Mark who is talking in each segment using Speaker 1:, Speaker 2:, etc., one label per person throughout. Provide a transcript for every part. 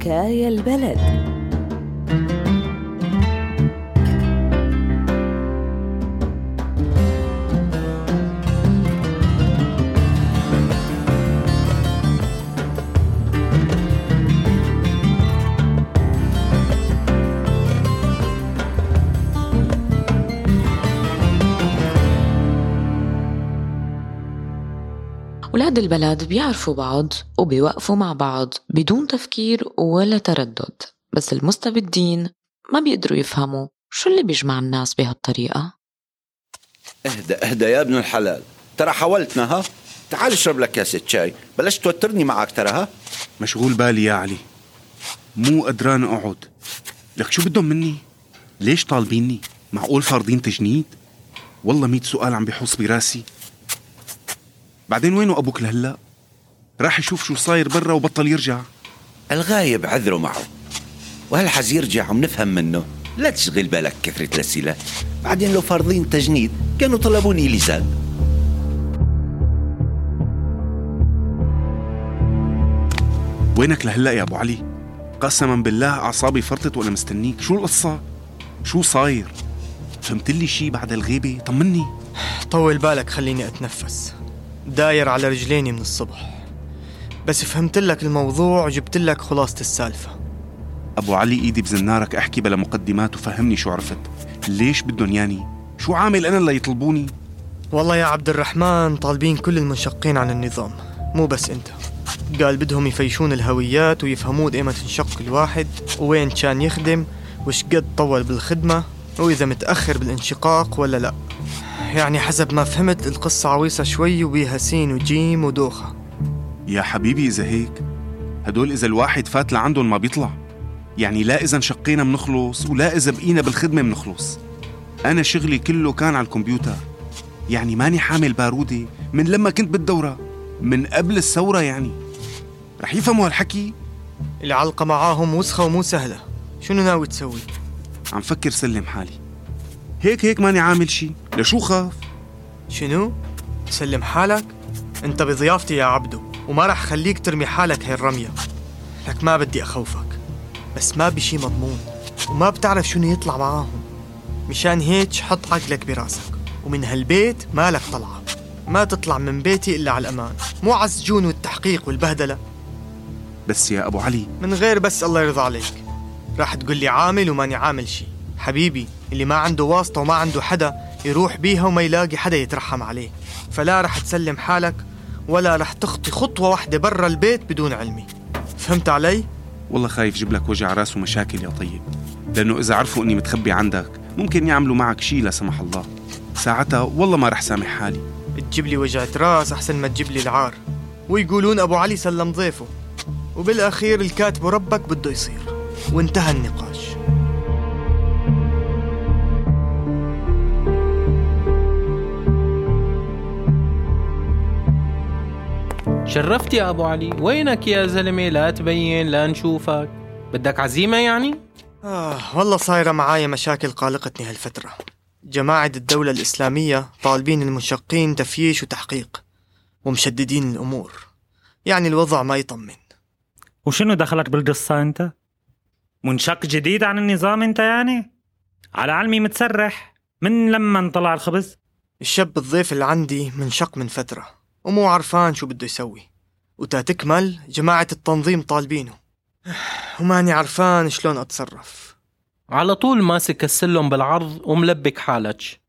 Speaker 1: حكاية البلد.
Speaker 2: ولاد البلد بيعرفوا بعض وبيوقفوا مع بعض بدون تفكير ولا تردد. بس المستبدين ما بيقدروا يفهموا شو اللي بيجمع الناس بهالطريقة.
Speaker 3: اهدى اهدى يا ابن الحلال. ترى حاولتنا ها؟ تعال اشرب لك كاسة شاي. بلاش توترني معك ترى ها؟
Speaker 4: مشغول بالي يا علي. مو قدران أقعد. لك شو بدهم مني؟ ليش طالبيني؟ معقول فارضين تجنيد؟ والله ميت سؤال عم بيحوص براسي. بعدين وينه أبوك لهلا؟ راح يشوف شو صاير برا وبطل يرجع.
Speaker 3: الغايب عذره معه. وهالحز يرجع ومنفهم منه؟ لا تشغل بالك كثرة الأسئلة. بعدين لو فارضين تجنيد كانوا طلبوني لزاد
Speaker 4: وينك لهلا يا أبو علي؟ قسما بالله أعصابي فرطت وأنا مستنيك. شو القصة؟ شو صاير؟ فهمت لي شي بعد الغيبة؟ طمني.
Speaker 5: طول بالك خليني أتنفس. داير على رجليني من الصبح. بس فهمت لك الموضوع وجبت لك خلاصة السالفة.
Speaker 4: أبو علي إيدي بزنارك أحكي بلا مقدمات وفهمني شو عرفت. ليش بدهم ياني شو عامل أنا اللي يطلبوني؟
Speaker 5: والله يا عبد الرحمن طالبين كل المنشقين عن النظام. مو بس أنت. قال بدهم يفيشون الهويات ويفهمون ايمة تنشق الواحد ووين كان يخدم وش قد طول بالخدمة وإذا متأخر بالانشقاق ولا لا. يعني حسب ما فهمت القصة عويصة شوي وبيها سين وجيم ودوخة.
Speaker 4: يا حبيبي إذا هيك هدول إذا الواحد فات لعندهم ما بيطلع. يعني لا إذا انشقينا بنخلص ولا إذا بقينا بالخدمة بنخلص. أنا شغلي كله كان على الكمبيوتر. يعني ماني حامل بارودة من لما كنت بالدورة من قبل الثورة يعني. رح يفهموا هالحكي؟
Speaker 5: العلقة معاهم وسخة ومو سهلة. شنو ناوي تسوي؟
Speaker 4: عم فكر سلم حالي. هيك هيك ماني عامل شي. لشو خاف؟
Speaker 5: شنو؟ تسلم حالك؟ انت بضيافتي يا عبدو وما رح خليك ترمي حالك هاي الرمية. لك ما بدي أخوفك بس ما بشي مضمون وما بتعرف شنو يطلع معاهم. مشان هيك حط عقلك براسك ومن هالبيت مالك طلعة. ما تطلع من بيتي إلا على الأمان مو على السجون والتحقيق والبهدلة.
Speaker 4: بس يا أبو علي.
Speaker 5: من غير بس الله يرضى عليك راح تقول لي عامل وماني عامل شي. حبيبي اللي ما عنده واسطة وما عنده حدا يروح بيها وما يلاقي حدا يترحم عليه. فلا رح تسلم حالك ولا رح تخطي خطوة واحدة برا البيت بدون علمي. فهمت علي؟
Speaker 4: والله خايف جيب لك وجع راس ومشاكل يا طيب. لأنه إذا عرفوا إني متخبي عندك ممكن يعملوا معك شي لا سمح الله. ساعتها والله ما رح سامح حالي.
Speaker 5: تجيب لي وجعة راس أحسن ما تجيب لي العار. ويقولون أبو علي سلم ضيفه. وبالأخير الكاتب ربك بده يصير. وانتهى النقاش.
Speaker 6: شرفت يا أبو علي. وينك يا زلمة؟ لا تبين لا نشوفك. بدك عزيمة يعني؟
Speaker 5: آه والله صايرة معايا مشاكل قالقتني هالفترة. جماعة الدولة الإسلامية طالبين المنشقين تفييش وتحقيق ومشددين الأمور. يعني الوضع ما يطمن.
Speaker 7: وشنو دخلك بالقصة أنت؟ منشق جديد عن النظام أنت يعني؟ على علمي متسرح. من لما طلع الخبز؟
Speaker 5: الشاب الضيف اللي عندي منشق من فترة. ومو عرفان شو بده يسوي. وتا تكمل جماعة التنظيم طالبينه. وماني عرفان شلون أتصرف.
Speaker 6: على طول ماسك السلم بالعرض وملبك حالك.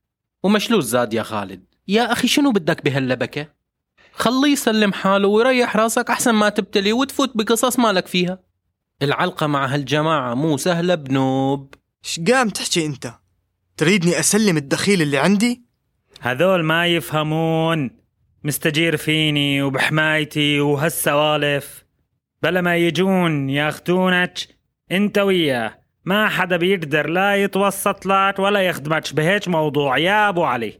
Speaker 6: ومشلوش زاد يا خالد. يا أخي شنو بدك بهاللبكة؟ خليه يسلم حاله ويريح راسك أحسن ما تبتلي وتفوت بقصص مالك فيها. العلقة مع هالجماعة مو سهلة بنوب.
Speaker 5: إيش قام تحكي أنت؟ تريدني أسلم الدخيل اللي عندي؟
Speaker 7: هذول ما يفهمون. مستجير فيني وبحمايتي وهالسوالف. بلا ما يجون ياخدونك انت وياه. ما حدا بيقدر لا يتوسط لك ولا يخدمك بهيك موضوع يا أبو علي.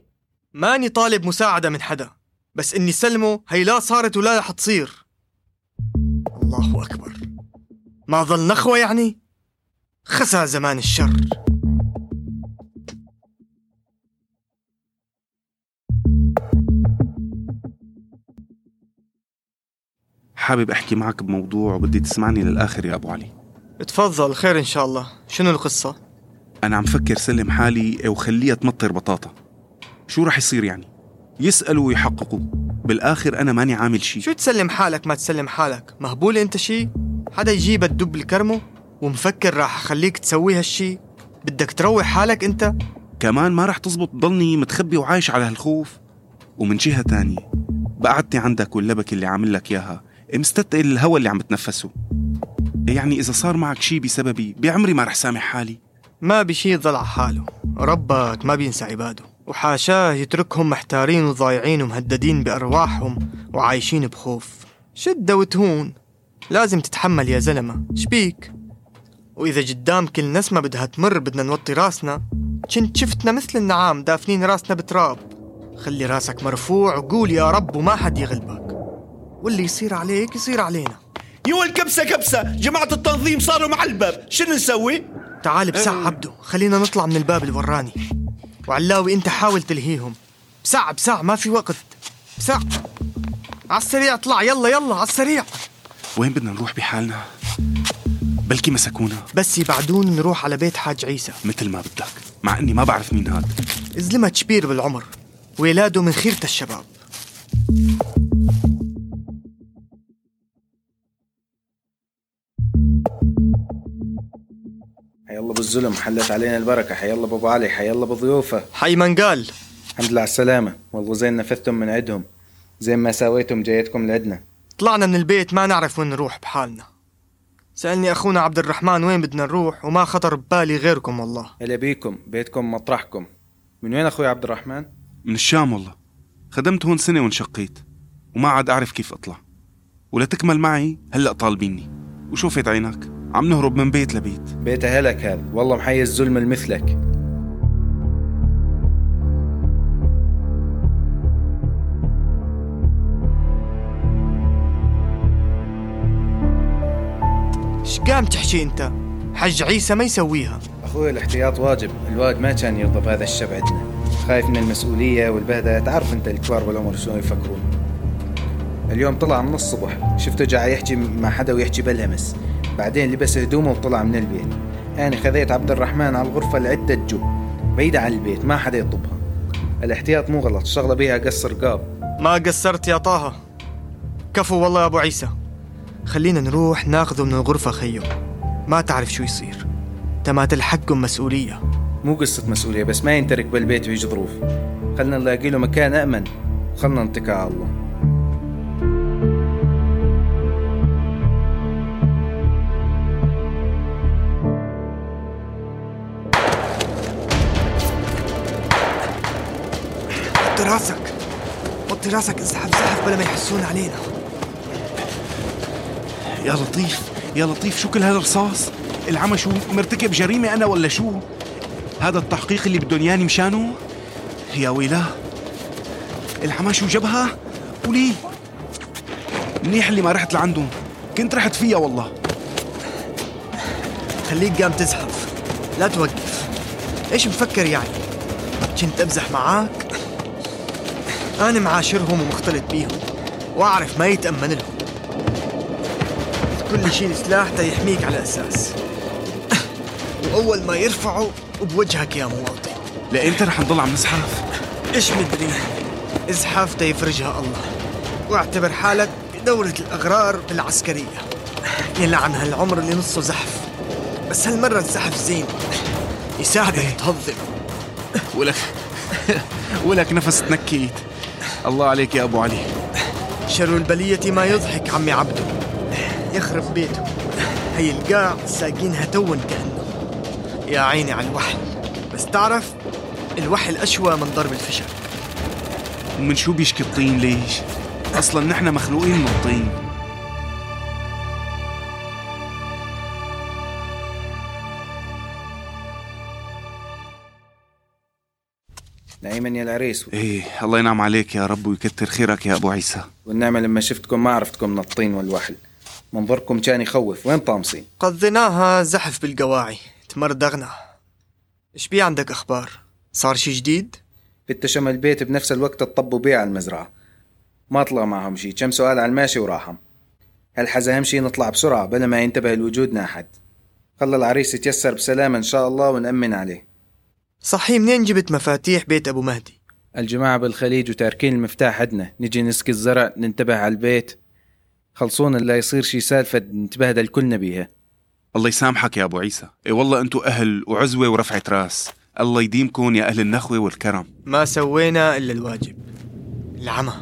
Speaker 5: ماني طالب مساعدة من حدا بس إني سلمه هي لا صارت ولا رح تصير. الله أكبر. ما ظل نخوة يعني؟ خسى زمان الشر.
Speaker 4: حابب أحكي معك بموضوع وبدي تسمعني للآخر يا أبو علي.
Speaker 5: تفضل خير إن شاء الله. شنو القصة؟
Speaker 4: أنا عم فكر سلم حالي وخليها تمطر بطاطا. شو رح يصير يعني؟ يسألوا ويحققوا. بالآخر أنا ماني عامل شي.
Speaker 5: شو تسلم حالك ما تسلم حالك؟ مهبول أنت شي؟ حدا يجيبك تدب الكرمه ومفكر راح أخليك تسوي هالشي؟ بدك تروح حالك أنت؟
Speaker 4: كمان ما رح تزبط ضلني متخبي وعايش على هالخوف. ومن جهة تانية بقعدتي عندك واللبك اللي عامل لك إياها. مستثقل الهوا اللي عم بتنفسه. يعني إذا صار معك شي بسببي بعمري ما رح سامح حالي.
Speaker 5: ما بشي ضل على حاله. ربك ما بينسى عباده. وحاشاه يتركهم محتارين وضايعين ومهددين بأرواحهم وعايشين بخوف. شدة وتهون. لازم تتحمل يا زلمة. شبيك؟ وإذا قدام كل نسمة بدها تمر بدنا نوطي راسنا. كنت شفتنا مثل النعام دافنين راسنا بتراب. خلي راسك مرفوع وقول يا رب وما حد يغلبك. واللي يصير عليك يصير علينا.
Speaker 3: يو الكبسة كبسة. جماعة التنظيم صاروا مع الباب. شنو نسوي؟
Speaker 5: تعال بسع عبدو خلينا نطلع من الباب اللي وراني وعلاوي انت حاول تلهيهم. بسع بسع ما في وقت. بسع على السريع اطلع. يلا يلا على السريع.
Speaker 4: وين بدنا نروح بحالنا؟ بلكي مسكونا.
Speaker 5: بس يبعدون نروح على بيت حاج عيسى.
Speaker 4: مثل ما بدك. مع إني ما بعرف مين هاد.
Speaker 5: زلمة كبير بالعمر. ولاده من خيرة الشباب.
Speaker 1: بالظلم حلت علينا البركة. حي الله بابو علي حي الله بضيوفه
Speaker 5: حي من قال؟
Speaker 1: الحمد لله على السلامة. والله زين نفذتم من عندهم. زين ما سويتم جايتكم لعندنا.
Speaker 5: طلعنا من البيت ما نعرف وين نروح بحالنا. سألني أخونا عبد الرحمن وين بدنا نروح وما خطر ببالي غيركم والله.
Speaker 1: هلا بيكم بيتكم مطرحكم. من وين أخوي عبد الرحمن؟
Speaker 4: من الشام والله. خدمت هون سنة وانشقيت وما عاد أعرف كيف أطلع. ولا تكمل معي هلأ طالبيني. وشوفت عينك؟ عم نهرب من بيت لبيت.
Speaker 1: بيت أهلك هذا. والله محي الظلم المثلك
Speaker 5: إيش قام تحكي أنت؟ حج عيسى ما يسويها.
Speaker 1: أخوي الاحتياط واجب. الواد ما كان يرضى بهذا الشب عندنا. خايف من المسؤولية والبهدلة. تعرف أنت الكبار بالعمر شلون يفكرون. اليوم طلع من الصبح. شفته جاي يحكي مع حدا ويحكي بالهمس. بعدين لبس هدومه وطلع من البيت. أنا خذيت عبد الرحمن على الغرفة لعدة جو بعيدة عن البيت ما حدا يطبها. الاحتياط مو غلط الشغلة بيها قص رقاب
Speaker 5: ما قصرت يا طه. كفو والله يا أبو عيسى. خلينا نروح ناخذه من الغرفة خيو ما تعرف شو يصير. تمات الحق مسؤولية.
Speaker 1: مو قصة مسؤولية بس ما ينترك بالبيت ويجي ظروف. خلنا نلاقي له مكان أأمن وخلنا نتكل على الله
Speaker 5: راسك. وطي راسك ازحف زحف بلا ما يحسون علينا.
Speaker 4: يا لطيف يا لطيف شو كل هذا الرصاص العمى شو مرتكب جريمة أنا ولا شو؟ هذا التحقيق اللي بدهم ياني مشانه؟ يا ويلاه. العمى شو جبهة؟ وليه منيح اللي ما رحت لعندهم. كنت رحت فيها والله.
Speaker 5: خليك قام تزحف. لا توقف. إيش مفكر يعني؟ كنت أمزح معاك؟ أنا معاشرهم ومختلط بيهم وأعرف ما يتامن لهم كل شيء سلاح يحميك على أساس. وأول ما يرفعوا بوجهك يا مواطن.
Speaker 4: لإمتى رح نضل عم نزحف
Speaker 5: إيش مدري؟ ازحف تيفرجها الله. واعتبر حالك دورة الأغرار بالعسكرية. يلعن هالعمر اللي نصه زحف. بس هالمرة الزحف زين. يساعدك تهضم.
Speaker 4: ولك ولك نفس تنكيت. الله عليك يا أبو علي.
Speaker 5: شر البلية ما يضحك عمي عبده يخرب بيته. هي القاع ساقينها تون كأنه. يا عيني على الوحل. بس تعرف الوحل أشوى من ضرب الفشل.
Speaker 4: ومن شو بيشكي الطين ليش؟ أصلا نحن مخلوقين من الطين.
Speaker 1: نعيما يا العريس.
Speaker 4: إيه الله ينعم عليك يا رب ويكتر خيرك يا أبو عيسى.
Speaker 1: والنعمة لما شفتكم ما عرفتكم من الطين والوحل. منظركم كان يخوف. وين طامسين؟
Speaker 5: قضيناها زحف بالقواعي. تمردغنا. إيش بي عندك أخبار؟ صار شي جديد؟
Speaker 1: فتشوا البيت بنفس الوقت الطبوا بيه على المزرعة. ما طلع معهم شي. كم سؤال على الماشي وراحم هالحز أهم شي نطلع بسرعة بلا ما ينتبه لوجودنا أحد. خلى العريس يتيسر بسلامة إن شاء الله ونأمن عليه.
Speaker 5: صحيح منين جبت مفاتيح بيت أبو مهدي؟
Speaker 1: الجماعة بالخليج وتاركين المفتاح عندنا. نجي نسقي الزرع ننتبه على البيت. خلصونا لا يصير شي سالفة نتبهدل كلنا بيها
Speaker 4: الله يسامحك يا أبو عيسى. إي والله أنتو أهل وعزوة ورفعه راس. الله يديمكم يا أهل النخوة والكرم.
Speaker 5: ما سوينا إلا الواجب. العمى.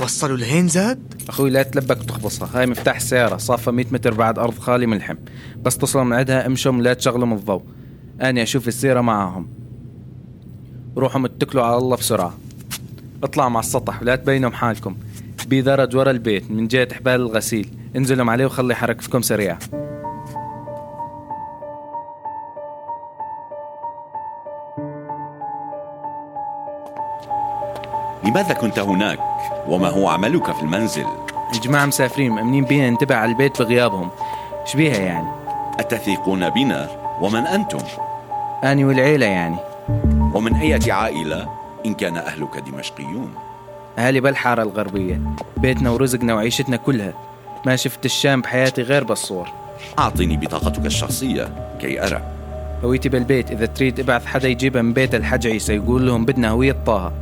Speaker 5: وصلوا لهين زاد؟
Speaker 1: أخوي لا تلبك وتخبصها هاي مفتاح السيارة صافة 100 متر بعد أرض خالي ملحم. بس تصل من عندها امشم لا تشغلهم الضوء. أنا أشوف السيرة معاهم روحوا متكلوا على الله بسرعة اطلعوا مع السطح ولا تبينوا حالكم بيدرج ورا البيت من جهة حبال الغسيل انزلوا عليه وخلي حركتكم سريعة
Speaker 3: لماذا كنت هناك؟ وما هو عملك في المنزل؟
Speaker 1: الجماعة مسافرين مأمنين بينا ننتبه على البيت بغيابهم شبيها يعني
Speaker 3: أتثقون بنا؟ ومن أنتم؟
Speaker 1: أني والعيلة يعني
Speaker 3: ومن أية عائلة إن كان أهلك دمشقيون؟
Speaker 1: أهلي بالحارة الغربية بيتنا ورزقنا وعيشتنا كلها ما شفت الشام بحياتي غير بالصور
Speaker 3: أعطني بطاقتك الشخصية كي أرى
Speaker 1: هويتي بالبيت إذا تريد إبعث حدا يجيبها من بيت الحج عيسى يقول لهم بدنا هوية طه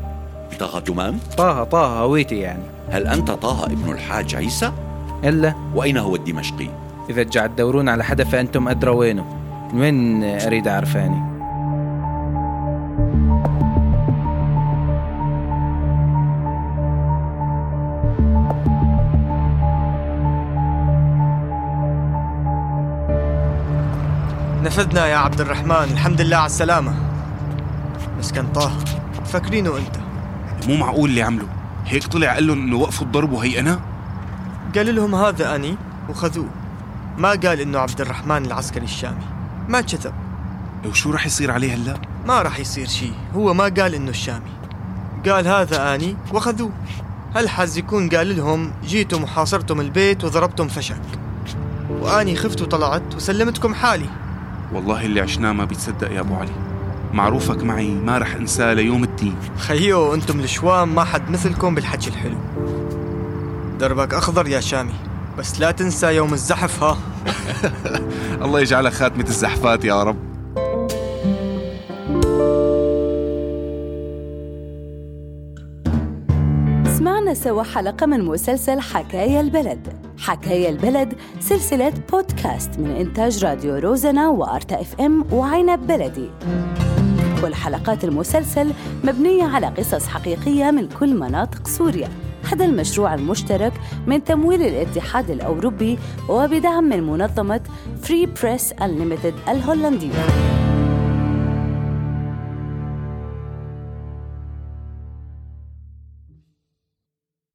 Speaker 3: بطاقة من؟
Speaker 1: طه طه هويتي يعني
Speaker 3: هل أنت طه ابن الحاج عيسى؟
Speaker 1: إلا
Speaker 3: وأين هو الدمشقي؟
Speaker 1: إذا رجعت تدورون على حدا فأنتم أدرى وينه من وين أريد أعرفاني؟
Speaker 5: نفذنا يا عبد الرحمن. الحمد لله على السلامة. بس كان طه فاكرينه أنت.
Speaker 4: مو معقول اللي عمله. هيك طلع قال لهم إنه وقفوا الضرب وهي أنا
Speaker 5: قال لهم هذا أني وخذوه. ما قال إنه عبد الرحمن العسكري الشامي. ما كذب
Speaker 4: وشو رح يصير عليه هلا؟
Speaker 5: ما راح يصير شيء هو ما قال إنه الشامي. قال هذا أني وخذوه هل حز يكون قال لهم جيتم وحاصرتم البيت وضربتم فشك. وأني خفت وطلعت وسلمتكم حالي.
Speaker 4: والله اللي عشناه ما بيتصدق يا أبو علي. معروفك معي ما رح انساه ليوم الدين.
Speaker 5: خيو أنتم الشوام ما حد مثلكم بالحكي الحلو. دربك أخضر يا شامي بس لا تنسى يوم الزحف ها.
Speaker 4: الله يجعلها خاتمة الزحفات يا رب.
Speaker 8: سمعنا سوا حلقة من مسلسل حكاية البلد. حكاية البلد سلسلة بودكاست من إنتاج راديو روزنة وأرتا FM وعنب بلدي. كل حلقات المسلسل مبنية على قصص حقيقية من كل مناطق سوريا. هذا المشروع المشترك من تمويل الاتحاد الأوروبي وبدعم من منظمة Free Press Unlimited الهولندية.